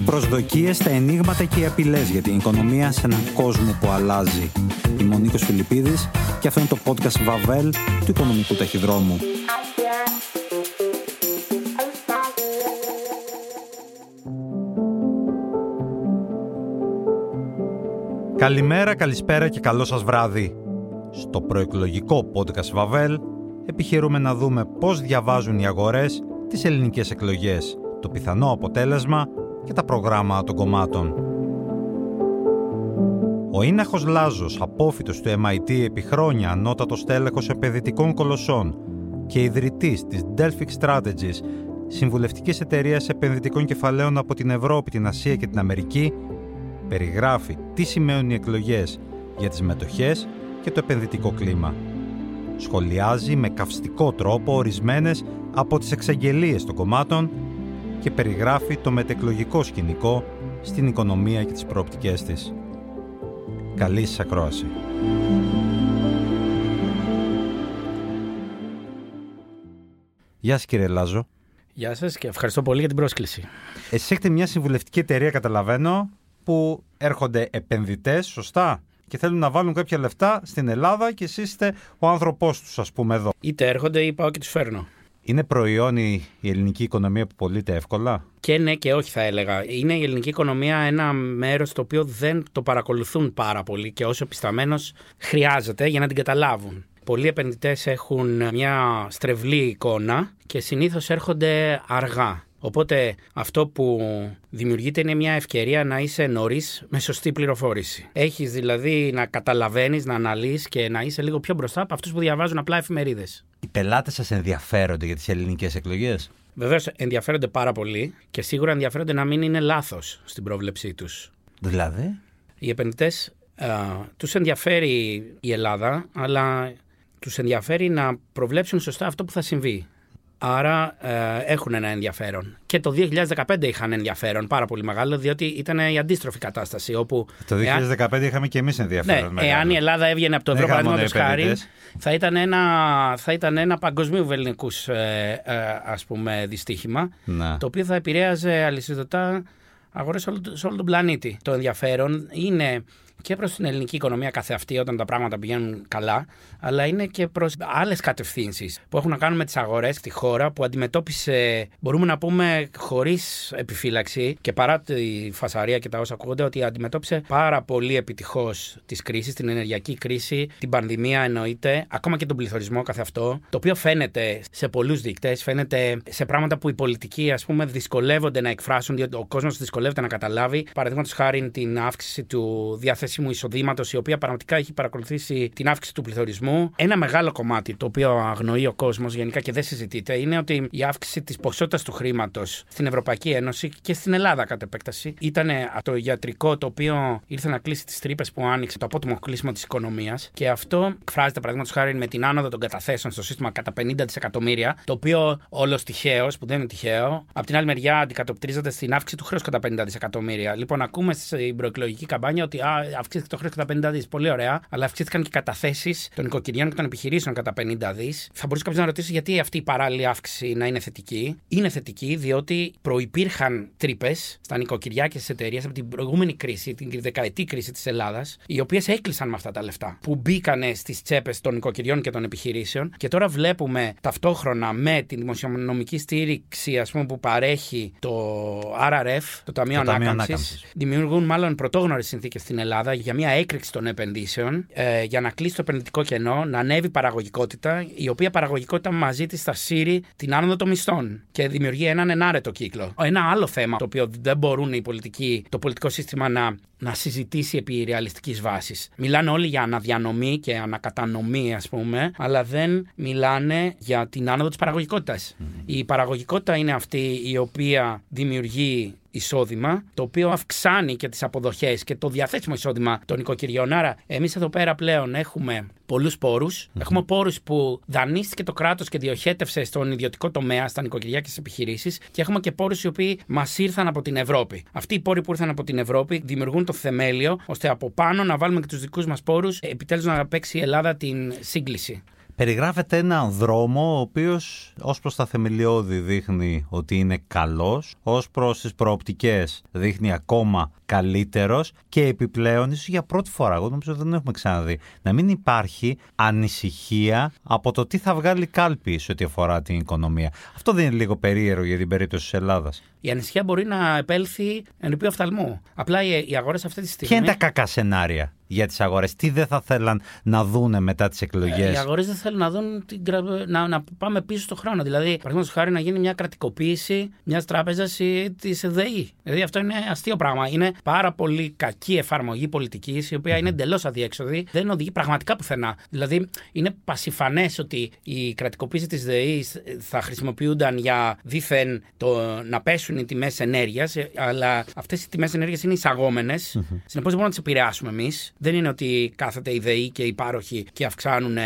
Οι προσδοκίες, τα ενίγματα και οι απειλές για την οικονομία σε έναν κόσμο που αλλάζει. Είμαι ο Νίκος Φιλιππίδης και αυτό είναι το podcast Βαβέλ του Οικονομικού Ταχυδρόμου. Καλημέρα, καλησπέρα και καλό σας βράδυ. Στο προεκλογικό podcast Βαβέλ επιχειρούμε να δούμε πώς διαβάζουν οι αγορές τις ελληνικές εκλογές, το πιθανό αποτέλεσμα και τα προγράμματα των κομμάτων. Ο Ίναχος Λάζος, απόφυτος του MIT επί χρόνια ανώτατος τέλεχος επενδυτικών κολοσσών και ιδρυτής της Delphic Strategies, συμβουλευτικής εταιρείας επενδυτικών κεφαλαίων από την Ευρώπη, την Ασία και την Αμερική, περιγράφει τι σημαίνουν οι εκλογές για τις μετοχές και το επενδυτικό κλίμα. Σχολιάζει με καυστικό τρόπο ορισμένες από τις εξαγγελίες των κομμάτων και περιγράφει το μετεκλογικό σκηνικό στην οικονομία και τις προοπτικές της. Καλή σας ακρόαση. Γεια σας κύριε Λάζο. Γεια σας και ευχαριστώ πολύ για την πρόσκληση. Εσείς έχετε μια συμβουλευτική εταιρεία, καταλαβαίνω, που έρχονται επενδυτές, σωστά, και θέλουν να βάλουν κάποια λεφτά στην Ελλάδα και εσείς είστε ο άνθρωπός τους, ας πούμε, εδώ. Είτε έρχονται ή πάω και τους φέρνω. Είναι προϊόν η ελληνική οικονομία που πωλείται εύκολα; Και ναι και όχι θα έλεγα. Είναι η ελληνική οικονομία ένα μέρος το οποίο δεν το παρακολουθούν πάρα πολύ και όσο επισταμένος χρειάζεται για να την καταλάβουν. Πολλοί επενδυτές έχουν μια στρεβλή εικόνα και συνήθως έρχονται αργά. Οπότε αυτό που δημιουργείται είναι μια ευκαιρία να είσαι νωρίς με σωστή πληροφόρηση. Έχεις δηλαδή να καταλαβαίνεις, να αναλύεις και να είσαι λίγο πιο μπροστά από αυτούς που διαβάζουν απλά εφημερίδες. Οι πελάτες σας ενδιαφέρονται για τις ελληνικές εκλογές; Βεβαίως ενδιαφέρονται πάρα πολύ και σίγουρα ενδιαφέρονται να μην είναι λάθος στην πρόβλεψή τους. Δηλαδή; Οι επενδυτές τους ενδιαφέρει η Ελλάδα, αλλά τους ενδιαφέρει να προβλέψουν σωστά αυτό που θα συμβεί. Άρα ε, έχουν ένα ενδιαφέρον. Και το 2015 είχαν ενδιαφέρον πάρα πολύ μεγάλο, διότι ήταν η αντίστροφη κατάσταση. Όπου το 2015 εάν... είχαμε και εμείς ενδιαφέρον. Ναι, εάν η Ελλάδα έβγαινε από το ευρώ, παραδείγματο χάρη, θα ήταν ένα, θα ήταν ένα παγκοσμίου βεληνικούς ε, ε, ας πούμε δυστύχημα, να. το οποίο θα επηρέαζε αλυσιδωτά αγορές σε όλο τον πλανήτη. Το ενδιαφέρον είναι και προς την ελληνική οικονομία καθεαυτή όταν τα πράγματα πηγαίνουν καλά, αλλά είναι και προς άλλες κατευθύνσεις που έχουν να κάνουν με τις αγορές στη χώρα που αντιμετώπισε, μπορούμε να πούμε, χωρίς επιφύλαξη και παρά τη φασαρία και τα όσα ακούγονται, ότι αντιμετώπισε πάρα πολύ επιτυχώς τη κρίση, την ενεργειακή κρίση, την πανδημία εννοείται, ακόμα και τον πληθωρισμό καθεαυτό, το οποίο φαίνεται σε πολλούς δείκτες, φαίνεται σε πράγματα που οι πολιτικοί, ας πούμε, δυσκολεύονται να εκφράσουν, διότι ο κόσμος δυσκολεύεται να καταλάβει. Παραδείγματος χάρη την αύξηση του διαθέσιμου διαθέσιμου εισοδήματος, η οποία πραγματικά έχει παρακολουθήσει την αύξηση του πληθωρισμού. Ένα μεγάλο κομμάτι το οποίο αγνοεί ο κόσμος γενικά και δεν συζητείται είναι ότι η αύξηση της ποσότητας του χρήματος στην Ευρωπαϊκή Ένωση και στην Ελλάδα κατ' επέκταση ήταν το ιατρικό το οποίο ήρθε να κλείσει τις τρύπες που άνοιξε το απότομο κλείσιμο της οικονομίας. Και αυτό εκφράζεται παραδείγματος χάρη με την άνοδο των καταθέσεων στο σύστημα κατά 50 δισεκατομμύρια, το οποίο όλος τυχαίος, που δεν είναι τυχαίο, από την άλλη μεριά αντικατοπτρίζεται στην αύξηση του χρέους κατά 50 δισεκατομμύρια. Λοιπόν, ακούμε στην προεκλογική καμπάνια ότι α, αυξήθηκε το χρέος κατά 50 δις. Πολύ ωραία. Αλλά αυξήθηκαν και οι καταθέσεις των οικοκυριών και των επιχειρήσεων κατά 50 δις. Θα μπορούσε κάποιος να ρωτήσει γιατί αυτή η παράλληλη αύξηση να είναι θετική. Είναι θετική διότι προπήρχαν τρύπες στα νοικοκυριά και στις εταιρείες από την προηγούμενη κρίση, την δεκαετή κρίση της Ελλάδας, οι οποίες έκλεισαν με αυτά τα λεφτά. Που μπήκανε στις τσέπες των οικοκυριών και των επιχειρήσεων. Και τώρα βλέπουμε ταυτόχρονα με τη δημοσιονομική στήριξη ας πούμε, που παρέχει το RRF, το Ταμείο Ανάκαμψης, δημιουργούν μάλλον πρωτόγνωρες συνθήκες στην Ελλάδα για μια έκρηξη των επενδύσεων, ε, για να κλείσει το επενδυτικό κενό, να ανέβει η παραγωγικότητα, η οποία παραγωγικότητα μαζί της θα σύρει την άνοδο των μισθών και δημιουργεί έναν ενάρετο κύκλο. Ένα άλλο θέμα το οποίο δεν μπορούν οι πολιτικοί, το πολιτικό σύστημα να, να συζητήσει επί ρεαλιστικής βάσης. Μιλάνε όλοι για αναδιανομή και ανακατανομή, ας πούμε, αλλά δεν μιλάνε για την άνοδο της παραγωγικότητας. Η παραγωγικότητα είναι αυτή η οποία δημιουργεί εισόδημα, το οποίο αυξάνει και τις αποδοχές και το διαθέσιμο εισόδημα των οικοκυριών. Άρα, εμείς εδώ πέρα πλέον έχουμε πολλούς Έχουμε πόρους που δανείστηκε το κράτος και διοχέτευσε στον ιδιωτικό τομέα, στα νοικοκυριά και στις επιχειρήσεις. Και έχουμε και πόρους οι οποίοι μας ήρθαν από την Ευρώπη. Αυτοί οι πόροι που ήρθαν από την Ευρώπη δημιουργούν το θεμέλιο ώστε από πάνω να βάλουμε και τους δικούς μας πόρους, επιτέλους να παίξει η Ελλάδα την σύγκληση. Περιγράφεται έναν δρόμο ο οποίος ως προς τα θεμελιώδη δείχνει ότι είναι καλός, ως προς τις προοπτικές δείχνει ακόμα καλύτερος και επιπλέον ίσως για πρώτη φορά, εγώ νομίζω δεν έχουμε ξαναδεί, να μην υπάρχει ανησυχία από το τι θα βγάλει κάλπη σε ό,τι αφορά την οικονομία. Αυτό δεν είναι λίγο περίεργο για την περίπτωση της Ελλάδας. Η ανησυχία μπορεί να επέλθει εν επί οφθαλμού. Απλά οι αγορές αυτή τη στιγμή. Ποια είναι τα κακά σενάρια για τις αγορές, τι δεν θα θέλαν να δούνε μετά τις εκλογές; Ε, οι αγορές δεν θέλουν να δουν την, να, να πάμε πίσω στο χρόνο. Δηλαδή, παραδείγματος χάρη να γίνει μια κρατικοποίηση μιας τράπεζας ή της ΕΔΕΗ. Δηλαδή, αυτό είναι αστείο πράγμα. Είναι πάρα πολύ κακή εφαρμογή πολιτική, η οποία είναι εντελώς αδιέξοδη. Δεν οδηγεί πραγματικά πουθενά. Δηλαδή, είναι πασιφανές ότι η κρατικοποίηση της ΔΕΗ θα χρησιμοποιούνταν για δίθεν το να πέσουν οι τιμές ενέργειας, αλλά αυτές οι τιμές ενέργειας είναι εισαγόμενες. Mm-hmm. Συνεπώς δεν μπορούμε να τις επηρεάσουμε εμείς. Δεν είναι ότι κάθεται η ΔΕΗ και οι πάροχοι και αυξάνουν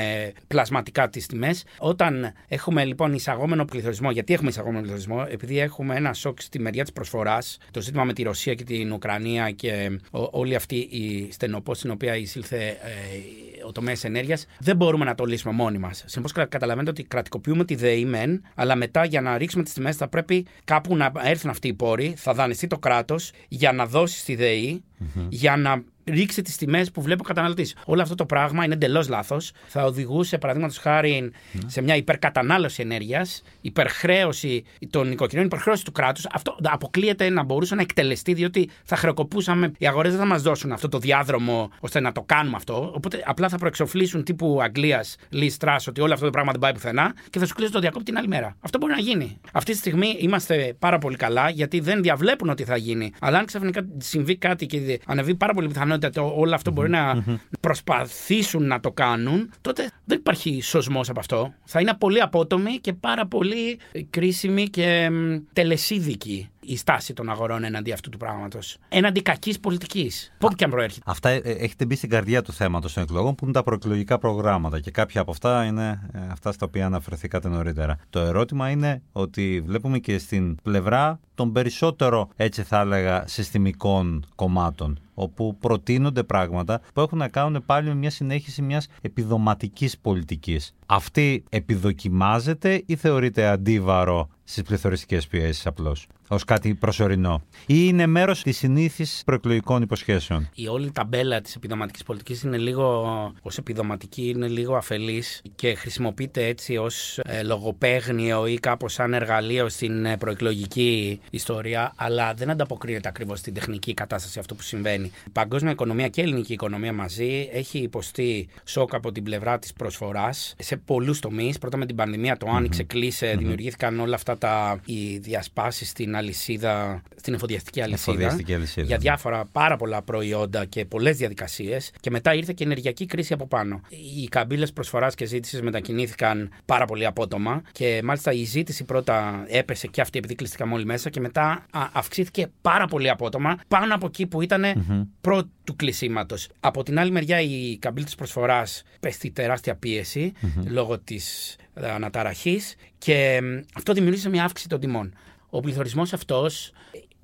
πλασματικά τις τιμές. Όταν έχουμε λοιπόν εισαγόμενο πληθωρισμό, γιατί έχουμε εισαγόμενο πληθωρισμό, επειδή έχουμε ένα σοκ στη μεριά της προσφοράς, το ζήτημα με τη Ρωσία και την Ουκρανία και όλη αυτή η στενοπό στην οποία εισήλθε ε, ο τομέας ενέργειας, δεν μπορούμε να το λύσουμε μόνοι μας. Συνεπώς, καταλαβαίνετε ότι κρατικοποιούμε τη ΔΕΗ μεν, αλλά μετά για να ρίξουμε τις τιμές θα πρέπει κάπου να έρθουν αυτοί οι πόροι, θα δανειστεί το κράτος για να δώσει στη ΔΕΗ, για να ρίξει τις τιμές που βλέπει ο καταναλωτής. Όλο αυτό το πράγμα είναι εντελώς λάθος. Θα οδηγούσε, παραδείγματος χάρη, σε μια υπερκατανάλωση ενέργειας, υπερχρέωση των νοικοκυριών, υπερχρέωση του κράτους. Αυτό αποκλείεται να μπορούσε να εκτελεστεί, διότι θα χρεοκοπούσαμε. Οι αγορές δεν θα μας δώσουν αυτό το διάδρομο ώστε να το κάνουμε αυτό. Οπότε απλά θα προεξοφλήσουν τύπου Αγγλίας, Λίστρα, ότι όλο αυτό το πράγμα δεν πάει πουθενά και θα σου κλείσουν το διακόπτη την άλλη μέρα. Αυτό μπορεί να γίνει. Αυτή τη στιγμή είμαστε πάρα πολύ καλά γιατί δεν διαβλέπουν ότι θα γίνει. Αλλά αν ξαφνικά συμβεί κάτι και ανεβεί πάρα πολύ πιθανό πιθανότητα το, όλο αυτό μπορεί να προσπαθήσουν να το κάνουν, τότε δεν υπάρχει σωσμό από αυτό. Θα είναι πολύ απότομη και πάρα πολύ κρίσιμη και τελεσίδικη η στάση των αγορών εναντί αυτού του πράγματος. Εναντί κακής πολιτικής. Πότε και αν προέρχεται. Αυτά ε, έχετε μπει στην καρδιά του θέματος των εκλογών που είναι τα προεκλογικά προγράμματα και κάποια από αυτά είναι ε, αυτά στα οποία αναφερθήκατε νωρίτερα. Το ερώτημα είναι ότι βλέπουμε και στην πλευρά των περισσότερο, έτσι θα έλεγα, συστημικών κομμάτων όπου προτείνονται πράγματα που έχουν να κάνουν πάλι με μια συνέχιση μιας επιδοματικής πολιτικής. Αυτή επιδοκιμάζεται ή θεωρείται αντίβαρο στις πληθωριστικές πιέσεις απλώς. Ω κάτι προσωρινό. Ή είναι μέρος της συνήθι προεκλογικών υποσχέσεων. Η όλη ταμπέλα της επιδοματικής πολιτικής είναι λίγο. ως επιδοματική είναι λίγο αφελής και χρησιμοποιείται έτσι ως ε, λογοπαίγνιο ή κάπως σαν εργαλείο στην ε, προεκλογική ιστορία, αλλά δεν ανταποκρίνεται ακριβώς στην τεχνική κατάσταση αυτό που συμβαίνει. Η παγκόσμια οικονομία και η ελληνική οικονομία μαζί έχει υποστεί σοκ από την πλευρά της προσφοράς σε πολλούς τομείς. Πρώτα με την πανδημία, το άνοιξε, κλείσε, δημιουργήθηκαν όλα αυτά τα, οι διασπάσεις στην αλυσίδα, στην εφοδιαστική αλυσίδα, εφοδιαστική αλυσίδα για διάφορα πάρα πολλά προϊόντα και πολλές διαδικασίες. Και μετά ήρθε και η ενεργειακή κρίση από πάνω. Οι καμπύλες προσφοράς και ζήτησης μετακινήθηκαν πάρα πολύ απότομα και μάλιστα η ζήτηση πρώτα έπεσε και αυτή επειδή κλειστήκαμε όλοι μέσα και μετά αυξήθηκε πάρα πολύ απότομα πάνω από εκεί που ήταν mm-hmm. πρώτου κλεισίματος. Από την άλλη μεριά η καμπύλη της προσφοράς πέστη τεράστια πίεση mm-hmm. λόγω της αναταραχής και αυτό δημιούργησε μια αύξηση των τιμών. Ο πληθωρισμός αυτός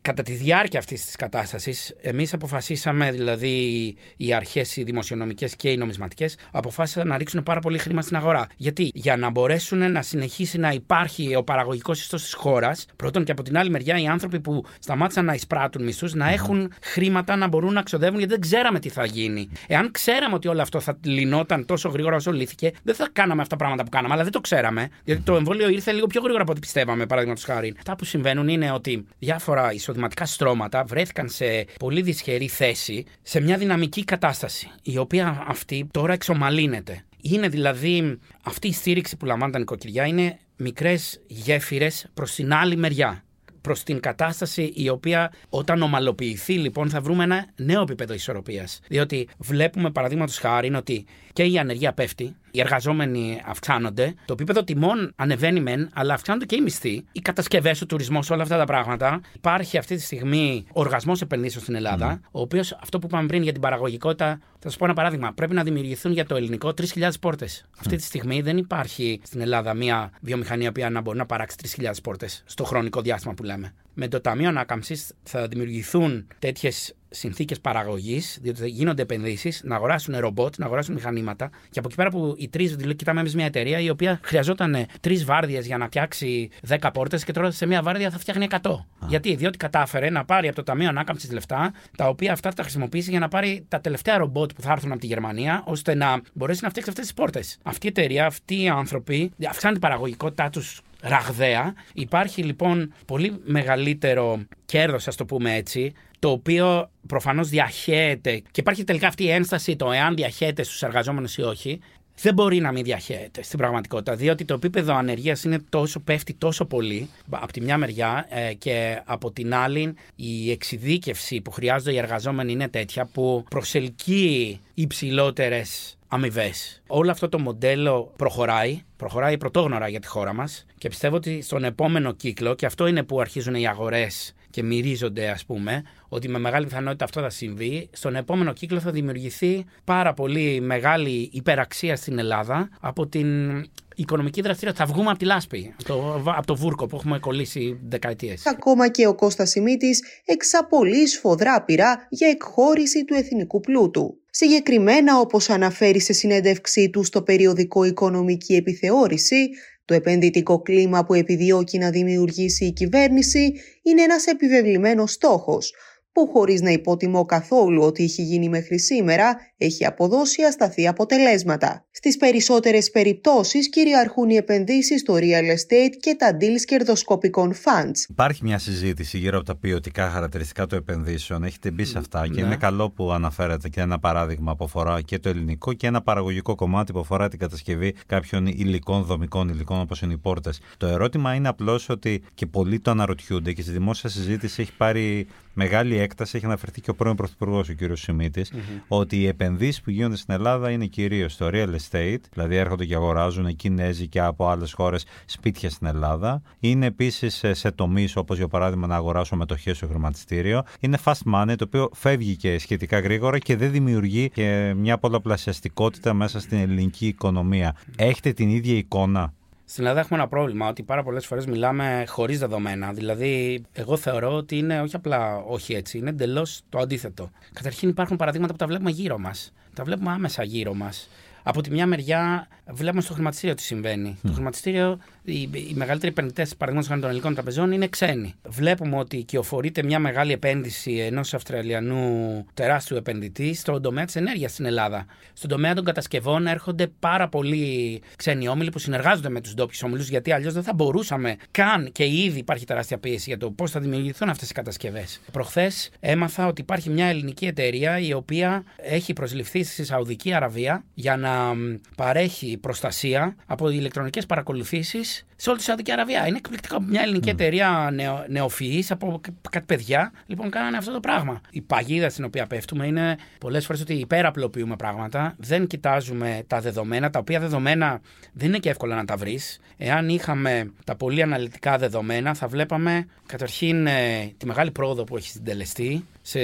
κατά τη διάρκεια αυτής της κατάστασης, εμείς αποφασίσαμε, δηλαδή οι αρχές, οι δημοσιονομικές και οι νομισματικές, αποφάσισαν να ρίξουν πάρα πολύ χρήμα στην αγορά. Γιατί; Για να μπορέσουν να συνεχίσει να υπάρχει ο παραγωγικός ιστός της χώρας, πρώτον και από την άλλη μεριά οι άνθρωποι που σταμάτησαν να εισπράττουν μισθούς να έχουν χρήματα να μπορούν να ξοδεύουν, γιατί δεν ξέραμε τι θα γίνει. Εάν ξέραμε ότι όλο αυτό θα λυνόταν τόσο γρήγορα όσο λύθηκε, δεν θα κάναμε αυτά τα πράγματα που κάναμε, αλλά δεν το ξέραμε. Γιατί το εμβόλιο ήρθε λίγο πιο γρήγορα από ό,τι πιστεύαμε, παραδείγματος χάρη. Αυτά που συμβαίνουν είναι ότι διάφορα εισοδηματικά στρώματα βρέθηκαν σε πολύ δυσχερή θέση, σε μια δυναμική κατάσταση, η οποία αυτή τώρα εξομαλύνεται. Είναι δηλαδή αυτή η στήριξη που λαμβάνουν τα νοικοκυριά είναι μικρές γέφυρες προς την άλλη μεριά προς την κατάσταση η οποία όταν ομαλοποιηθεί λοιπόν θα βρούμε ένα νέο επίπεδο ισορροπίας. Διότι βλέπουμε παραδείγματος χάρη ότι και η ανεργία πέφτει, οι εργαζόμενοι αυξάνονται, το επίπεδο τιμών ανεβαίνει μεν, αλλά αυξάνονται και οι μισθοί, οι κατασκευές, ο τουρισμός, όλα αυτά τα πράγματα. Υπάρχει αυτή τη στιγμή οργασμός επενδύσεων στην Ελλάδα, ο οποίος αυτό που είπαμε πριν για την παραγωγικότητα, θα σας πω ένα παράδειγμα. Πρέπει να δημιουργηθούν για το ελληνικό 3.000 πόρτες. Αυτή τη στιγμή δεν υπάρχει στην Ελλάδα μια βιομηχανία που να μπορεί να παράξει 3.000 πόρτες στο χρονικό διάστημα που λέμε. Με το Ταμείο Ανάκαμψης θα δημιουργηθούν τέτοιες συνθήκες παραγωγής, διότι θα γίνονται επενδύσεις, να αγοράσουν ρομπότ, να αγοράσουν μηχανήματα. Και από εκεί πέρα που οι τρεις, δηλαδή, κοιτάμε εμείς μια εταιρεία η οποία χρειαζόταν τρεις βάρδιες για να φτιάξει 10 πόρτες και τώρα σε μια βάρδια θα φτιάχνει 100. Γιατί, διότι κατάφερε να πάρει από το Ταμείο Ανάκαμψης λεφτά, τα οποία αυτά θα τα χρησιμοποιήσει για να πάρει τα τελευταία ρομπότ που θα έρθουν από τη Γερμανία, ώστε να μπορέσει να φτιάξει αυτές τις πόρτες. Αυτή η εταιρεία, αυτοί οι άνθρωποι αυξάνουν την παραγωγικότητά τους ραγδαία. Υπάρχει λοιπόν πολύ μεγαλύτερο κέρδος, ας το πούμε έτσι, το οποίο προφανώς διαχέεται και υπάρχει τελικά αυτή η ένσταση το εάν διαχέεται στους εργαζόμενους ή όχι, δεν μπορεί να μην διαχέεται στην πραγματικότητα, διότι το επίπεδο ανεργίας είναι τόσο, πέφτει τόσο πολύ από τη μια μεριά ε, και από την άλλη η εξειδίκευση που χρειάζονται οι εργαζόμενοι είναι τέτοια που προσελκύει υψηλότερες αμοιβές. Όλο αυτό το μοντέλο προχωράει, προχωράει πρωτόγνωρα για τη χώρα μας και πιστεύω ότι στον επόμενο κύκλο, και αυτό είναι που αρχίζουν οι αγορές και μυρίζονται, ας πούμε, ότι με μεγάλη πιθανότητα αυτό θα συμβεί. Στον επόμενο κύκλο θα δημιουργηθεί πάρα πολύ μεγάλη υπεραξία στην Ελλάδα από την οικονομική δραστηριότητα. Θα βγούμε από τη λάσπη, από το, από το βούρκο που έχουμε κολλήσει δεκαετίες. Ακόμα και ο Κώστας Σιμίτης εξαπολύει σφοδρά πειρά για εκχώρηση του εθνικού πλούτου. Συγκεκριμένα, όπως αναφέρει σε συνέντευξή του στο περιοδικό Οικονομική Επιθεώρηση, το επενδυτικό κλίμα που επιδιώκει να δημιουργήσει η κυβέρνηση είναι ένας επιβεβλημένος στόχος, που χωρίς να υποτιμώ καθόλου ότι έχει γίνει μέχρι σήμερα, έχει αποδώσει ασταθή αποτελέσματα. Στις περισσότερες περιπτώσεις κυριαρχούν οι επενδύσεις στο real estate και τα deals κερδοσκοπικών funds. Υπάρχει μια συζήτηση γύρω από τα ποιοτικά χαρακτηριστικά των επενδύσεων. Έχετε μπει σε αυτά και Ναι. είναι καλό που αναφέρατε και ένα παράδειγμα που αφορά και το ελληνικό και ένα παραγωγικό κομμάτι που αφορά την κατασκευή κάποιων υλικών, δομικών υλικών όπως είναι οι πόρτες. Το ερώτημα είναι απλώς ότι και πολλοί το αναρωτιούνται και στη δημόσια συζήτηση έχει πάρει μεγάλη έκταση, έχει αναφερθεί και ο πρώην Πρωθυπουργός, ο κ. σιμιτη ότι οι επενδύσεις που γίνονται στην Ελλάδα είναι κυρίως στο real estate, δηλαδή έρχονται και αγοράζουν οι Κινέζοι και από άλλες χώρες σπίτια στην Ελλάδα. Είναι επίσης σε, σε τομείς όπως για παράδειγμα να αγοράσω μετοχές στο χρηματιστήριο. Είναι fast money το οποίο φεύγει και σχετικά γρήγορα και δεν δημιουργεί και μια πολλαπλασιαστικότητα μέσα στην ελληνική οικονομία. Έχετε την ίδια εικόνα; Στην Ελλάδα έχουμε ένα πρόβλημα ότι πάρα πολλές φορές μιλάμε χωρίς δεδομένα. Δηλαδή, εγώ θεωρώ ότι είναι όχι απλά όχι έτσι, είναι εντελώς το αντίθετο. Καταρχήν, υπάρχουν παραδείγματα που τα βλέπουμε γύρω μας. Τα βλέπουμε άμεσα γύρω μας. Από τη μια μεριά, βλέπουμε στο χρηματιστήριο τι συμβαίνει. Το χρηματιστήριο, οι, οι μεγαλύτεροι επενδυτές, παραδείγματο χάρη των ελληνικών τραπεζών, είναι ξένοι. Βλέπουμε ότι κυοφορείται μια μεγάλη επένδυση ενός Αυστραλιανού τεράστιου επενδυτή στον τομέα της ενέργειας στην Ελλάδα. Στον τομέα των κατασκευών έρχονται πάρα πολλοί ξένοι όμιλοι που συνεργάζονται με τους ντόπιους όμιλους, γιατί αλλιώς δεν θα μπορούσαμε καν και ήδη υπάρχει τεράστια πίεση για το πώς θα δημιουργηθούν αυτές οι κατασκευές. Προχθές έμαθα ότι υπάρχει μια ελληνική εταιρεία η οποία έχει προσληφθεί στη Σαουδική Αραβία για να μ, παρέχει προστασία από ηλεκτρονικές παρακολουθήσεις σε όλη τη Σαουδική Αραβία. Είναι εκπληκτικό. Μια ελληνική εταιρεία νεο, νεοφυής από κα- κάτι παιδιά λοιπόν κάνανε αυτό το πράγμα. Η παγίδα στην οποία πέφτουμε είναι πολλές φορές ότι υπεραπλοποιούμε πράγματα, δεν κοιτάζουμε τα δεδομένα, τα οποία δεδομένα δεν είναι και εύκολα να τα βρεις. Εάν είχαμε τα πολύ αναλυτικά δεδομένα, θα βλέπαμε καταρχήν ε, τη μεγάλη πρόοδο που έχει συντελεστεί σε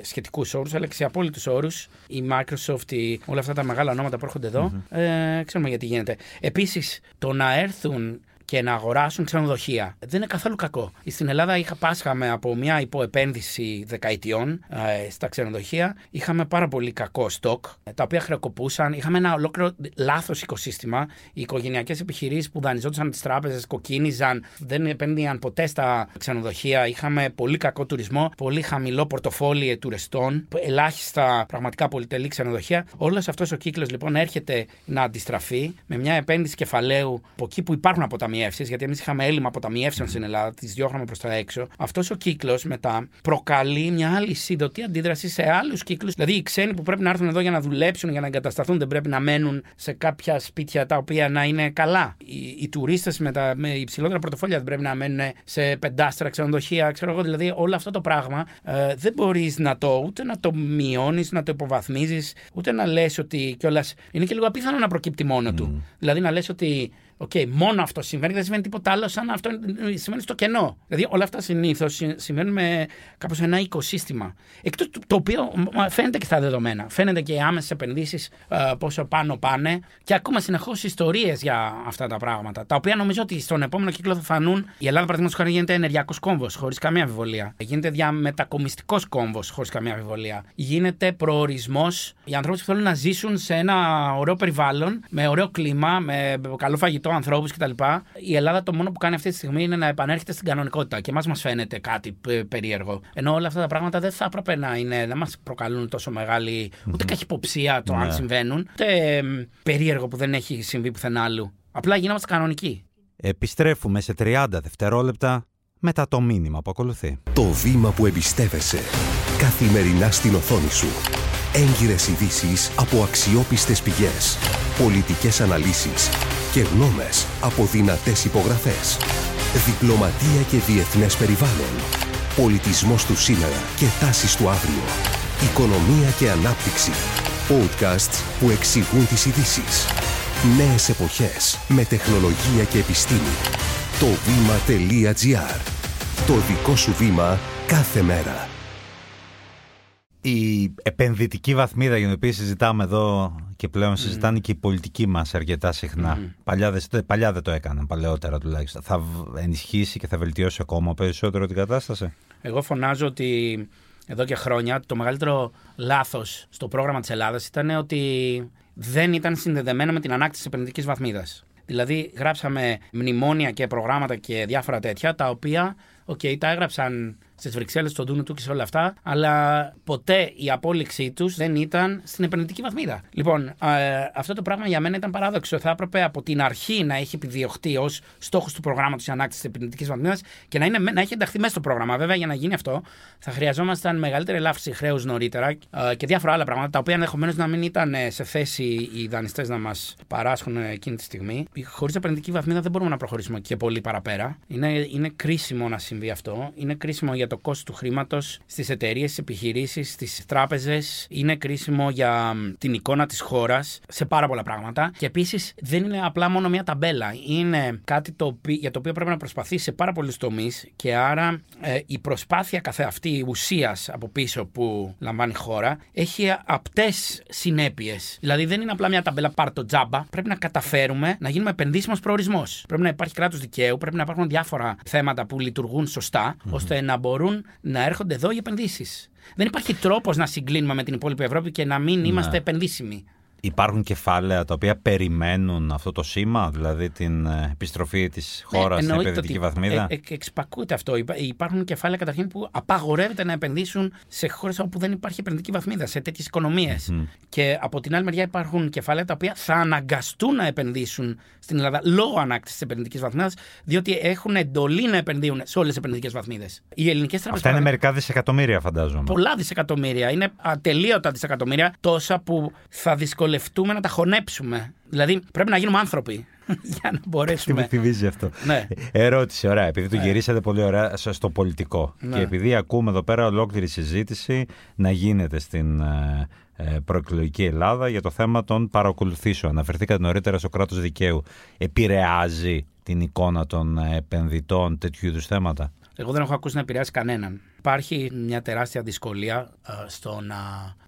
σχετικούς όρους, αλλά και σε απόλυτους όρους. Η Microsoft, η, όλα αυτά τα μεγάλα ονόματα που έρχονται εδώ, ε, ξέρουμε γιατί γίνεται. Επίσης, το να έρθουν και να αγοράσουν ξενοδοχεία. Δεν είναι καθόλου κακό. Στην Ελλάδα είχα πάσχαμε από μια υποεπένδυση δεκαετιών ε, στα ξενοδοχεία. Είχαμε πάρα πολύ κακό στόκ, ε, τα οποία χρεοκοπούσαν. Είχαμε ένα ολόκληρο λάθος οικοσύστημα. Οι οικογενειακές επιχειρήσεις που δανειζόντουσαν τις τράπεζες, κοκκίνιζαν, δεν επένδυαν ποτέ στα ξενοδοχεία. Είχαμε πολύ κακό τουρισμό, πολύ χαμηλό πορτοφόλι τουριστών, ελάχιστα πραγματικά πολυτελή ξενοδοχεία. Όλος αυτός ο κύκλος λοιπόν έρχεται να αντιστραφεί με μια επένδυση κεφαλαίου από εκεί που υπάρχουν αποταμιεύματα αποταμιεύσει, γιατί εμείς είχαμε έλλειμμα αποταμιεύσεων στην Ελλάδα, τις διώχναμε προς τα έξω. Αυτός ο κύκλος μετά προκαλεί μια άλλη σύντοτη αντίδραση σε άλλους κύκλους. Δηλαδή οι ξένοι που πρέπει να έρθουν εδώ για να δουλέψουν, για να εγκατασταθούν, δεν πρέπει να μένουν σε κάποια σπίτια τα οποία να είναι καλά. Οι, οι τουρίστες με, τα- με υψηλότερα πορτοφόλια δεν πρέπει να μένουν σε πεντάστρα ξενοδοχεία. Ξέρω εγώ, δηλαδή όλο αυτό το πράγμα ε, δεν μπορείς να το ούτε να το μειώνεις, να το υποβαθμίζεις, ούτε να λες ότι κιόλας. Είναι και λίγο απίθανο να προκύπτει μόνο του. Δηλαδή να λες ότι Οκ, μόνο αυτό συμβαίνει, δεν σημαίνει τίποτα άλλο, σαν αυτό συμβαίνει στο κενό. Δηλαδή, όλα αυτά συνήθως συμβαίνουν με κάπως ένα οικοσύστημα. Εκτός το οποίο μα, φαίνεται και στα δεδομένα. Φαίνεται και οι άμεσες επενδύσεις πόσο πάνω πάνε. Και ακούμε συνεχώς ιστορίες για αυτά τα πράγματα. Τα οποία νομίζω ότι στον επόμενο κύκλο θα φανούν. Η Ελλάδα, παραδείγματος χάρη, γίνεται ενεργειακός κόμβος, χωρίς καμία αμφιβολία. Γίνεται διαμετακομιστικός κόμβος, χωρίς καμία αμφιβολία. Γίνεται προορισμός για ανθρώπους που θέλουν να ζήσουν σε ένα ωραίο περιβάλλον, με ωραίο κλίμα, με καλό φαγητό, ανθρώπους κτλ. Η Ελλάδα το μόνο που κάνει αυτή τη στιγμή είναι να επανέρχεται στην κανονικότητα και εμάς μας φαίνεται κάτι πε- περίεργο. Ενώ όλα αυτά τα πράγματα δεν θα έπρεπε να είναι, δεν μας προκαλούν τόσο μεγάλη ούτε καχυποψία το αν συμβαίνουν, ούτε εμ, περίεργο που δεν έχει συμβεί πουθενά άλλου. Απλά γινόμαστε κανονικοί. Επιστρέφουμε σε 30 δευτερόλεπτα μετά το μήνυμα που ακολουθεί. Το βήμα που εμπιστεύεσαι. Καθημερινά στην οθόνη σου. Έγκυρες ειδήσεις από αξιόπιστες πηγές. Πολιτικές αναλύσεις και γνώμες από δυνατές υπογραφές. Διπλωματία και διεθνές περιβάλλον. Πολιτισμός του σήμερα και τάσεις του αύριο. Οικονομία και ανάπτυξη. Podcasts που εξηγούν τις ειδήσεις. Νέες εποχές με τεχνολογία και επιστήμη. Το βήμα.gr. Το δικό σου βήμα κάθε μέρα. Η επενδυτική βαθμίδα για την οποία συζητάμε εδώ και πλέον συζητάνε και οι πολιτικοί μας αρκετά συχνά. Παλιά, δεν, παλιά δεν το έκαναν, παλαιότερα τουλάχιστον. Θα β- ενισχύσει και θα βελτιώσει ακόμα περισσότερο την κατάσταση; Εγώ φωνάζω ότι εδώ και χρόνια το μεγαλύτερο λάθος στο πρόγραμμα της Ελλάδας ήταν ότι δεν ήταν συνδεδεμένο με την ανάκτηση τη επενδυτικής βαθμίδας. Δηλαδή, γράψαμε μνημόνια και προγράμματα και διάφορα τέτοια, τα οποία, οκ, τα έγραψαν στις Βρυξέλλες, στον Τούνο του και σε όλα αυτά, αλλά ποτέ η απόληξή τους δεν ήταν στην επενδυτική βαθμίδα. Λοιπόν, ε, αυτό το πράγμα για μένα ήταν παράδοξο. Θα έπρεπε από την αρχή να έχει επιδιωχτεί ως στόχος του προγράμματος η ανάκτηση της επενδυτικής βαθμίδας και να, είναι, να έχει ενταχθεί μέσα στο πρόγραμμα. Βέβαια, για να γίνει αυτό, θα χρειαζόμασταν μεγαλύτερη ελάφρυνση χρέους νωρίτερα ε, και διάφορα άλλα πράγματα, τα οποία ενδεχομένως να μην ήταν ε, σε θέση οι δανειστές να μας παράσχουν ε, εκείνη τη στιγμή. Χωρίς επενδυτική βαθμίδα δεν μπορούμε να προχωρήσουμε και πολύ παραπέρα. Είναι, είναι κρίσιμο να συμβεί αυτό. Είναι κρίσιμο για το κόστος του χρήματος στις εταιρείες, στις επιχειρήσεις, στις τράπεζες. Είναι κρίσιμο για μ, την εικόνα της χώρας σε πάρα πολλά πράγματα. Και επίσης δεν είναι απλά μόνο μια ταμπέλα. Είναι κάτι το οποίο, για το οποίο πρέπει να προσπαθήσει σε πάρα πολλούς τομείς και άρα ε, η προσπάθεια καθεαυτή ουσίας από πίσω που λαμβάνει η χώρα έχει απτές συνέπειες. Δηλαδή δεν είναι απλά μια ταμπέλα πάρ το τζάμπα. Πρέπει να καταφέρουμε να γίνουμε επενδύσιμος προορισμός. Πρέπει να υπάρχει κράτος δικαίου, πρέπει να υπάρχουν διάφορα θέματα που λειτουργούν σωστά, ώστε να μπορούν να έρχονται εδώ οι επενδύσεις. Δεν υπάρχει τρόπος να συγκλίνουμε με την υπόλοιπη Ευρώπη και να μην είμαστε επενδύσιμοι. Υπάρχουν κεφάλαια τα οποία περιμένουν αυτό το σήμα, δηλαδή την ε, επιστροφή της χώρας στην Ναι, εννοείται επενδυτική ότι, βαθμίδα; Ε, ε, εξυπακούεται αυτό. Υπά- Υπάρχουν κεφάλαια καταρχήν που απαγορεύεται να επενδύσουν σε χώρες όπου δεν υπάρχει επενδυτική βαθμίδα, σε τέτοιες Και από την άλλη μεριά υπάρχουν κεφάλαια τα οποία θα αναγκαστούν να επενδύσουν στην Ελλάδα λόγω ανάκτησης της επενδυτικής βαθμίδας, διότι έχουν εντολή να επενδύουν σε όλες τις επενδυτικές βαθμίδες. Οι ελληνικές τράπεζες. Αυτά είναι μερικά δισεκατομμύρια, φαντάζομαι. Πολλά δισεκατομμύρια. Είναι ατελείωτα δισεκατομμύρια, τόσα που θα δυσκολευτούμε να τα χωνέψουμε. Δηλαδή πρέπει να γίνουμε άνθρωποι για να Τι μπορέσουμε. μου θυμίζει αυτό. Ναι. Ερώτηση, ωραία. Επειδή το γυρίσατε πολύ ωραία στο στο πολιτικό Ναι. και επειδή ακούμε εδώ πέρα ολόκληρη συζήτηση να γίνεται στην ε, ε, προεκλογική Ελλάδα για το θέμα των παρακολουθήσεων. Αναφερθήκατε νωρίτερα στο κράτος δικαίου. Επηρεάζει την εικόνα των ε, επενδυτών τέτοιου είδους θέματα; Εγώ δεν έχω ακούσει να επηρεάσει κανέναν. Υπάρχει μια τεράστια δυσκολία ε, στο να,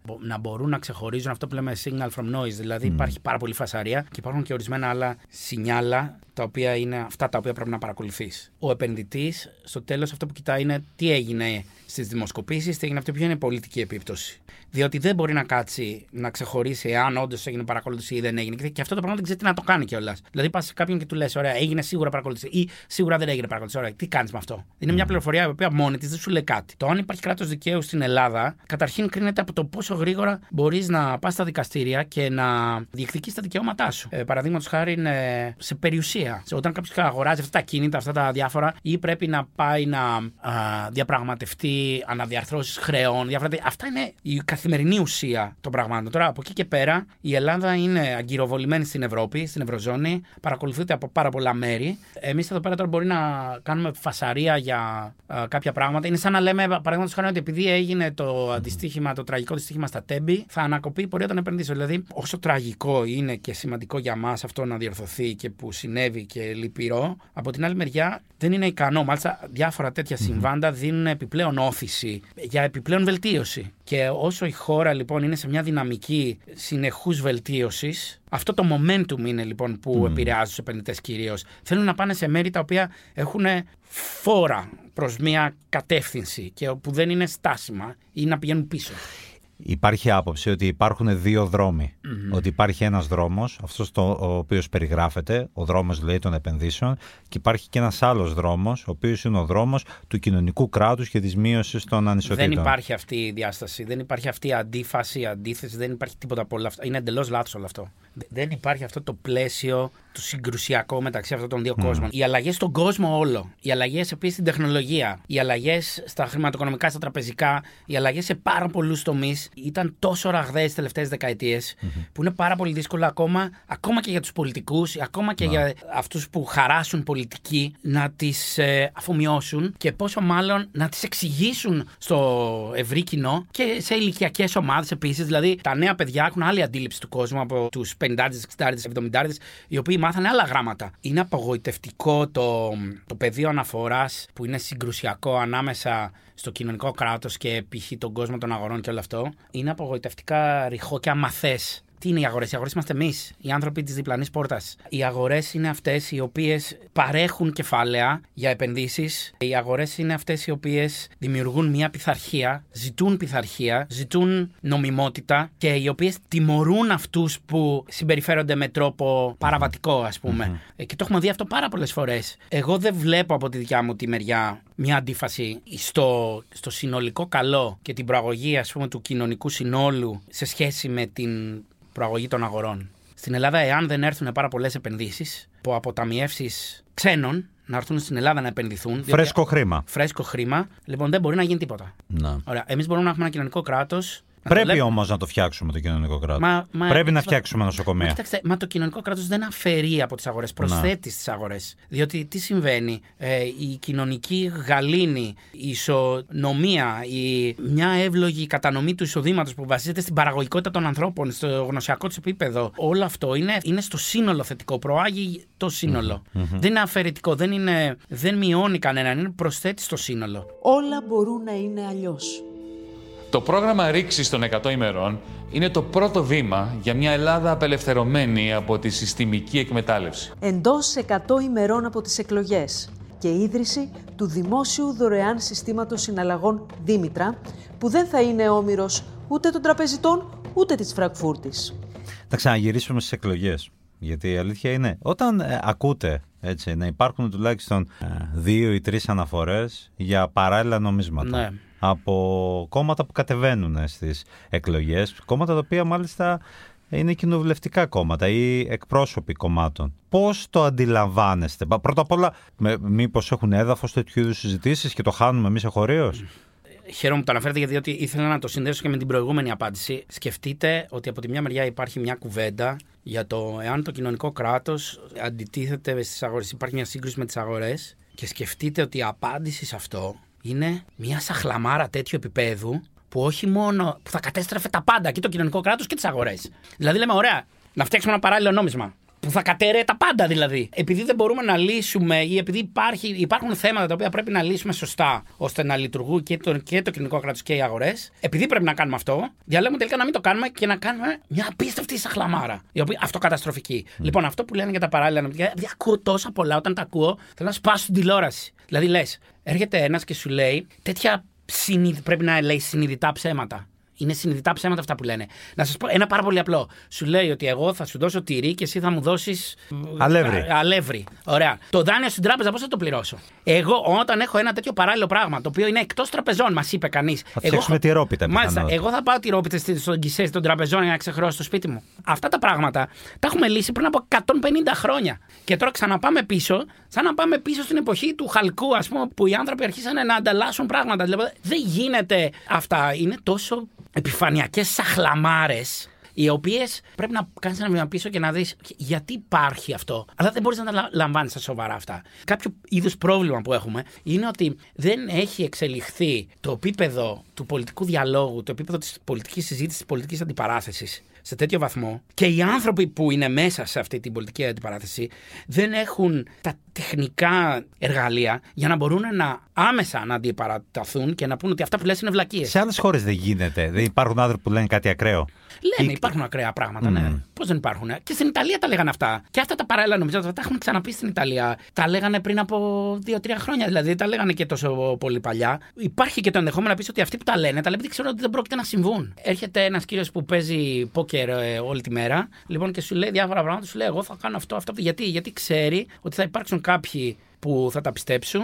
μπο- να μπορούν να ξεχωρίζουν αυτό που λέμε signal from noise. Δηλαδή υπάρχει πάρα πολύ φασαρία και υπάρχουν και ορισμένα άλλα σινιάλα τα οποία είναι αυτά τα οποία πρέπει να παρακολουθείς. Ο επενδυτής στο τέλος αυτό που κοιτάει είναι τι έγινε στις δημοσκοπήσεις, τι έγινε αυτό, ποια είναι η πολιτική επίπτωση. Διότι δεν μπορεί να κάτσει να ξεχωρίσει αν όντως έγινε παρακολούθηση ή δεν έγινε. Και- Και αυτό το πράγμα δεν ξέρει τι να το κάνει κιόλας. Δηλαδή πας σε κάποιον και του λες: Ωραία, έγινε σίγουρα παρακολούθηση ή σίγουρα δεν έγινε παρακολούθηση. Ωραία, τι κάνεις με αυτό. Είναι μια πληροφορία η οποία μόνη της δεν σου λέει κάτι. Κάτι. Το αν υπάρχει κράτος δικαίου στην Ελλάδα, καταρχήν κρίνεται από το πόσο γρήγορα μπορείς να πας στα δικαστήρια και να διεκδικήσει τα δικαιώματά σου. Ε, Παραδείγματος χάρη ε, σε περιουσία. Σε- Όταν κάποιος αγοράζει αυτά τα κίνητα, αυτά τα διάφορα, ή πρέπει να πάει να α, διαπραγματευτεί αναδιαρθρώσεις χρεών. Διάφορα, τέτοια. αυτά είναι η καθημερινή ουσία των πραγμάτων. Τώρα από εκεί και πέρα η Ελλάδα είναι αγκυροβολημένη στην Ευρώπη, στην Ευρωζώνη, παρακολουθείται από πάρα πολλά μέρη. Εμείς εδώ πέρα τώρα μπορεί να κάνουμε φασαρία για α, κάποια πράγματα. Είναι σαν να λέμε, παραδείγματος χάρη, ότι επειδή έγινε το αντιστοίχημα, το τραγικό δυστύχημα στα Τέμπη, θα ανακοπεί η πορεία των επενδύσεων. Δηλαδή, όσο τραγικό είναι και σημαντικό για μας αυτό να διορθωθεί και που συνέβη και λυπηρό, από την άλλη μεριά δεν είναι ικανό. Μάλιστα, διάφορα τέτοια συμβάντα δίνουν επιπλέον όθηση για επιπλέον βελτίωση. Και όσο η χώρα λοιπόν είναι σε μια δυναμική συνεχούς βελτίωσης, αυτό το momentum είναι λοιπόν που επηρεάζει τους επενδυτές κυρίως. Θέλουν να πάνε σε μέρη τα οποία έχουν φόρα προς μια κατεύθυνση και που δεν είναι στάσιμα ή να πηγαίνουν πίσω. Υπάρχει άποψη ότι υπάρχουν δύο δρόμοι. Ότι υπάρχει ένας δρόμος, αυτός το, ο οποίος περιγράφεται, ο δρόμος λέει των επενδύσεων, και υπάρχει και ένας άλλος δρόμος, ο οποίος είναι ο δρόμος του κοινωνικού κράτους και της μείωσης των ανισοτήτων. Δεν υπάρχει αυτή η διάσταση, δεν υπάρχει αυτή η αντίφαση, η αντίθεση, δεν υπάρχει τίποτα από όλα αυτά. Είναι εντελώς λάθος όλο αυτό. Δε- Δεν υπάρχει αυτό το πλαίσιο του συγκρουσιακό μεταξύ αυτών των δύο κόσμων. Οι αλλαγές στον κόσμο όλο. Οι αλλαγές επίσης στην τεχνολογία. Οι αλλαγές στα χρηματοοικονομικά, στα τραπεζικά. Οι αλλαγές σε πάρα πολλούς τομείς ήταν τόσο ραγδαίες τις τελευταίες δεκαετίες, που είναι πάρα πολύ δύσκολο ακόμα, ακόμα και για τους πολιτικούς, ακόμα και για αυτούς που χαράσουν πολιτική να τις ε, αφομοιώσουν και πόσο μάλλον να τις εξηγήσουν στο ευρύ κοινό και σε ηλικιακές ομάδες επίσης. Δηλαδή, τα νέα παιδιά έχουν άλλη αντίληψη του κόσμου από τους 50, 60, 70, οι οποίοι μάθανε άλλα γράμματα. Είναι απογοητευτικό το, το πεδίο αναφοράς που είναι συγκρουσιακό ανάμεσα στο κοινωνικό κράτος και π.χ. τον κόσμο των αγορών και όλο αυτό. Είναι απογοητευτικά ρηχό και αμαθές. Τι είναι οι αγορές, Οι αγορές είμαστε εμείς, οι άνθρωποι της διπλανής πόρτας. Οι αγορές είναι αυτές οι οποίες παρέχουν κεφάλαια για επενδύσεις. Οι αγορές είναι αυτές οι οποίες δημιουργούν μια πειθαρχία, ζητούν πειθαρχία, ζητούν νομιμότητα και οι οποίες τιμωρούν αυτούς που συμπεριφέρονται με τρόπο παραβατικό, ας πούμε. Ε, Και το έχουμε δει αυτό πάρα πολλές φορές. Εγώ δεν βλέπω από τη δικιά μου τη μεριά μια αντίφαση στο, στο συνολικό καλό και την προαγωγή ας πούμε, του κοινωνικού συνόλου σε σχέση με την προαγωγή των αγορών. Στην Ελλάδα, εάν δεν έρθουν πάρα πολλές επενδύσεις από αποταμιεύσει ξένων να έρθουν στην Ελλάδα να επενδυθούν. διότι- Φρέσκο χρήμα. Φρέσκο χρήμα, λοιπόν δεν μπορεί να γίνει τίποτα. Να. Ωραία. Εμείς μπορούμε να έχουμε ένα κοινωνικό κράτος. Πρέπει όμως να το φτιάξουμε το κοινωνικό κράτος. Μα- μα- Πρέπει να μα- φτιάξουμε Μα νοσοκομεία. κοιτάξτε, μα το κοινωνικό κράτος δεν αφαιρεί από τις αγορές, προσθέτει στις αγορές. Διότι τι συμβαίνει, ε, η κοινωνική γαλήνη, η ισονομία, η, μια εύλογη κατανομή του εισοδήματος που βασίζεται στην παραγωγικότητα των ανθρώπων, στο γνωσιακό τους επίπεδο, όλο αυτό είναι, είναι στο σύνολο θετικό. Προάγει το συνολο Δεν είναι αφαιρετικό, δεν, είναι, δεν μειώνει κανέναν, είναι προσθέτει στο σύνολο. Όλα μπορούν να είναι αλλιώς. Το πρόγραμμα ρήξης των 100 ημερών είναι το πρώτο βήμα για μια Ελλάδα απελευθερωμένη από τη συστημική εκμετάλλευση. Εντός 100 ημερών από τις εκλογές και ίδρυση του Δημόσιου Δωρεάν Συστήματος Συναλλαγών Δήμητρα, που δεν θα είναι όμοιρος ούτε των τραπεζιτών, ούτε της Φραγκφούρτης. Θα ξαναγυρίσουμε στις εκλογές. Γιατί η αλήθεια είναι, όταν ε, ακούτε έτσι, να υπάρχουν τουλάχιστον ε, δύο ή τρεις αναφορές για παράλληλα νομίσματα. Ναι. Από κόμματα που κατεβαίνουν στις εκλογές, κόμματα τα οποία μάλιστα είναι κοινοβουλευτικά κόμματα ή εκπρόσωποι κομμάτων. Πώς το αντιλαμβάνεστε, Πα- Πρώτα απ' όλα, μήπως έχουν έδαφος τέτοιου είδους συζητήσεις και το χάνουμε εμείς εχωρίως; Χαίρομαι που το αναφέρετε γιατί ήθελα να το συνδέσω και με την προηγούμενη απάντηση. Σκεφτείτε ότι από τη μια μεριά υπάρχει μια κουβέντα για το εάν το κοινωνικό κράτος αντιτίθεται στις αγορές, υπάρχει μια σύγκρουση με τις αγορές. Και σκεφτείτε ότι η απάντηση σε αυτό είναι μια σαχλαμάρα τέτοιου επίπεδου που όχι μόνο που θα κατέστρεφε τα πάντα και το κοινωνικό κράτος και τις αγορές. Δηλαδή λέμε, ωραία, να φτιάξουμε ένα παράλληλο νόμισμα. Που θα κατέρεε τα πάντα δηλαδή. Επειδή δεν μπορούμε να λύσουμε ή επειδή υπάρχει, υπάρχουν θέματα τα οποία πρέπει να λύσουμε σωστά ώστε να λειτουργούν και το, και το κοινωνικό κράτος και οι αγορές, επειδή πρέπει να κάνουμε αυτό, διαλέγουμε τελικά να μην το κάνουμε και να κάνουμε μια απίστευτη σαχλαμάρα. Η οποία αυτοκαταστροφική. Λοιπόν, αυτό που λένε για τα παράλληλα νομικά, δηλαδή ακούω τόσα πολλά όταν τα ακούω, θέλω να σπάσω την τηλεόραση. Δηλαδή λες, έρχεται ένας και σου λέει τέτοια συνειδη- πρέπει να λέει συνειδητά ψέματα. Είναι συνειδητά ψέματα αυτά που λένε. Να σας πω ένα πάρα πολύ απλό. Σου λέει ότι εγώ θα σου δώσω τυρί και εσύ θα μου δώσεις. Αλεύρι. Αλεύρι. Ωραία. Το δάνειο στην τράπεζα πώς θα το πληρώσω; Εγώ όταν έχω ένα τέτοιο παράλληλο πράγμα, το οποίο είναι εκτός τραπεζών, μας είπε κανείς. Θα φτιάξουμε τυρόπιτα. Μάλιστα. πιθανότατα. Εγώ θα πάω τυρόπιτε στον κησέ των τραπεζών για να ξεχρώσω στο σπίτι μου. Αυτά τα πράγματα τα έχουμε λύσει πριν από 150 χρόνια. Και τώρα ξαναπάμε πίσω, σαν να πάμε πίσω στην εποχή του χαλκού, ας πούμε, που οι άνθρωποι αρχίσαν να ανταλλάσσουν πράγματα. Δηλαδή, δεν γίνεται αυτά. Είναι τόσο επιφανειακές σαχλαμάρες οι οποίες πρέπει να κάνεις ένα βήμα πίσω και να δεις γιατί υπάρχει αυτό. Αλλά δεν μπορείς να τα λα- λαμβάνεις στα σοβαρά αυτά. Κάποιο είδους πρόβλημα που έχουμε είναι ότι δεν έχει εξελιχθεί το επίπεδο του πολιτικού διαλόγου, το επίπεδο της πολιτικής συζήτησης, της πολιτικής αντιπαράθεσης σε τέτοιο βαθμό και οι άνθρωποι που είναι μέσα σε αυτή την πολιτική αντιπαράθεση δεν έχουν τα τεχνικά εργαλεία για να μπορούν να άμεσα να αντιπαραταθούν και να πούν ότι αυτά που λες είναι βλακίες. Σε άλλες χώρες δεν γίνεται. Δεν υπάρχουν άνθρωποι που λένε κάτι ακραίο. Λένε, Ή- υπάρχουν ακραία πράγματα, ναι. Πώς δεν υπάρχουν. Και στην Ιταλία τα λέγανε αυτά. Και αυτά τα παράλληλα νομίζω ότι τα έχουμε ξαναπεί στην Ιταλία. Τα λέγανε πριν από δύο-τρία χρόνια. Δηλαδή τα λέγανε και τόσο πολύ παλιά. Υπάρχει και το ενδεχόμενο να πεις ότι αυτοί που τα λένε, τα λένε γιατί ξέρουν ότι δεν πρόκειται να συμβούν. Έρχεται ένας κύριος που παίζει πόκερ ε, όλη τη μέρα, λοιπόν, και σου λέει διάφορα πράγματα. Σου λέει, Εγώ θα κάνω αυτό, αυτό. Γιατί, γιατί ξέρει ότι θα υπάρξουν κάποιοι που θα τα πιστέψουν,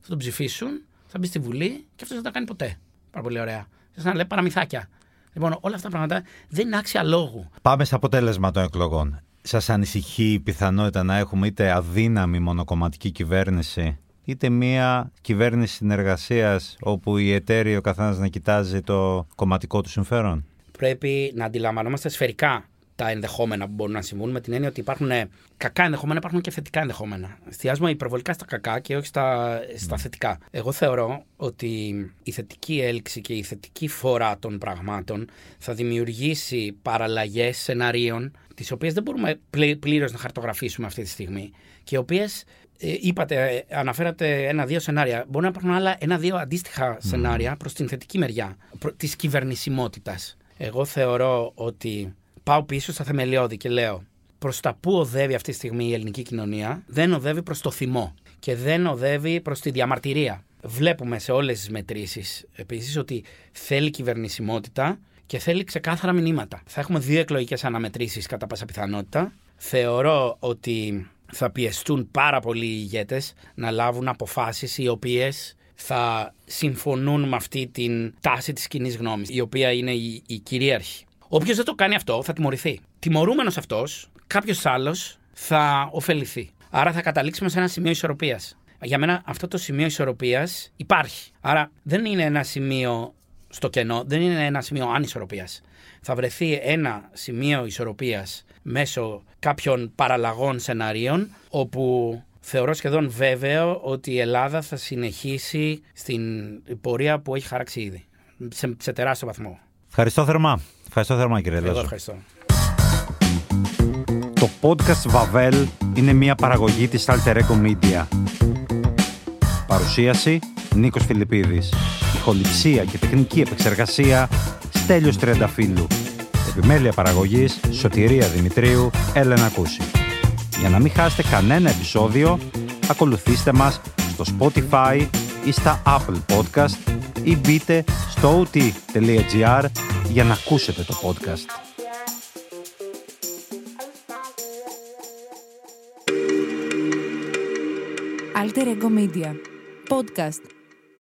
θα τον ψηφίσουν, θα μπει στη Βουλή και αυτός δεν θα τα κάνει ποτέ. Πάρα πολύ ωραία. Σαν να λέει παραμυθάκια. Λοιπόν, όλα αυτά τα πράγματα δεν είναι άξια λόγου. Πάμε στο αποτέλεσμα των εκλογών. Σας ανησυχεί η πιθανότητα να έχουμε είτε αδύναμη μονοκομματική κυβέρνηση, είτε μία κυβέρνηση συνεργασίας όπου οι εταίροι ο καθένας να κοιτάζει το κομματικό του συμφέρον; Πρέπει να αντιλαμβανόμαστε σφαιρικά τα ενδεχόμενα που μπορούν να συμβούν με την έννοια ότι υπάρχουν ε, κακά ενδεχόμενα, υπάρχουν και θετικά ενδεχόμενα. Εστιάζουμε υπερβολικά στα κακά και όχι στα, στα θετικά. Εγώ θεωρώ ότι η θετική έλξη και η θετική φορά των πραγμάτων θα δημιουργήσει παραλλαγές σεναρίων, τις οποίες δεν μπορούμε πλήρως να χαρτογραφήσουμε αυτή τη στιγμή και οι οποίες ε, είπατε, ε, αναφέρατε ένα-δύο σενάρια. Μπορεί να υπάρχουν άλλα ένα-δύο αντίστοιχα σενάρια προς την θετική μεριά της κυβερνησιμότητας. Εγώ θεωρώ ότι πάω πίσω στα θεμελιώδη και λέω προς τα που οδεύει αυτή τη στιγμή η ελληνική κοινωνία, δεν οδεύει προς το θυμό και δεν οδεύει προς τη διαμαρτυρία. Βλέπουμε σε όλες τις μετρήσεις επίσης ότι θέλει κυβερνησιμότητα και θέλει ξεκάθαρα μηνύματα. Θα έχουμε δύο εκλογικές αναμετρήσεις κατά πάσα πιθανότητα. Θεωρώ ότι θα πιεστούν πάρα πολλοί οι ηγέτες να λάβουν αποφάσεις οι οποίες θα συμφωνούν με αυτή την τάση της κοινή γνώμης, η οποία είναι η, η κυρίαρχη. Όποιος δεν το κάνει αυτό θα τιμωρηθεί. Τιμωρούμενος αυτός, κάποιος άλλος θα ωφεληθεί. Άρα θα καταλήξουμε σε ένα σημείο ισορροπίας. Για μένα αυτό το σημείο ισορροπίας υπάρχει. Άρα δεν είναι ένα σημείο στο κενό, δεν είναι ένα σημείο ανισορροπίας. Θα βρεθεί ένα σημείο ισορροπίας μέσω κάποιων παραλλαγών σεναρίων όπου θεωρώ σχεδόν βέβαιο ότι η Ελλάδα θα συνεχίσει στην πορεία που έχει χαράξει ήδη. Σε, σε τεράστιο βαθμό. Ευχαριστώ θερμά. Ευχαριστώ θερμά κύριε Εγώ Λέσο. ευχαριστώ. Το podcast Βαβέλ είναι μια παραγωγή της Alter Ego Media. Παρουσίαση Νίκος Φιλιππίδης. Ηχοληψία και τεχνική επεξεργασία Στέλιος Τριανταφύλου. Επιμέλεια παραγωγής Σωτηρία Δημητρίου Έλενα Κούση. Για να μην χάσετε κανένα επεισόδιο, ακολουθήστε μας στο Spotify ή στα Apple Podcast ή μπείτε στο ot.gr για να ακούσετε το podcast. Alter Ego Media. Podcast.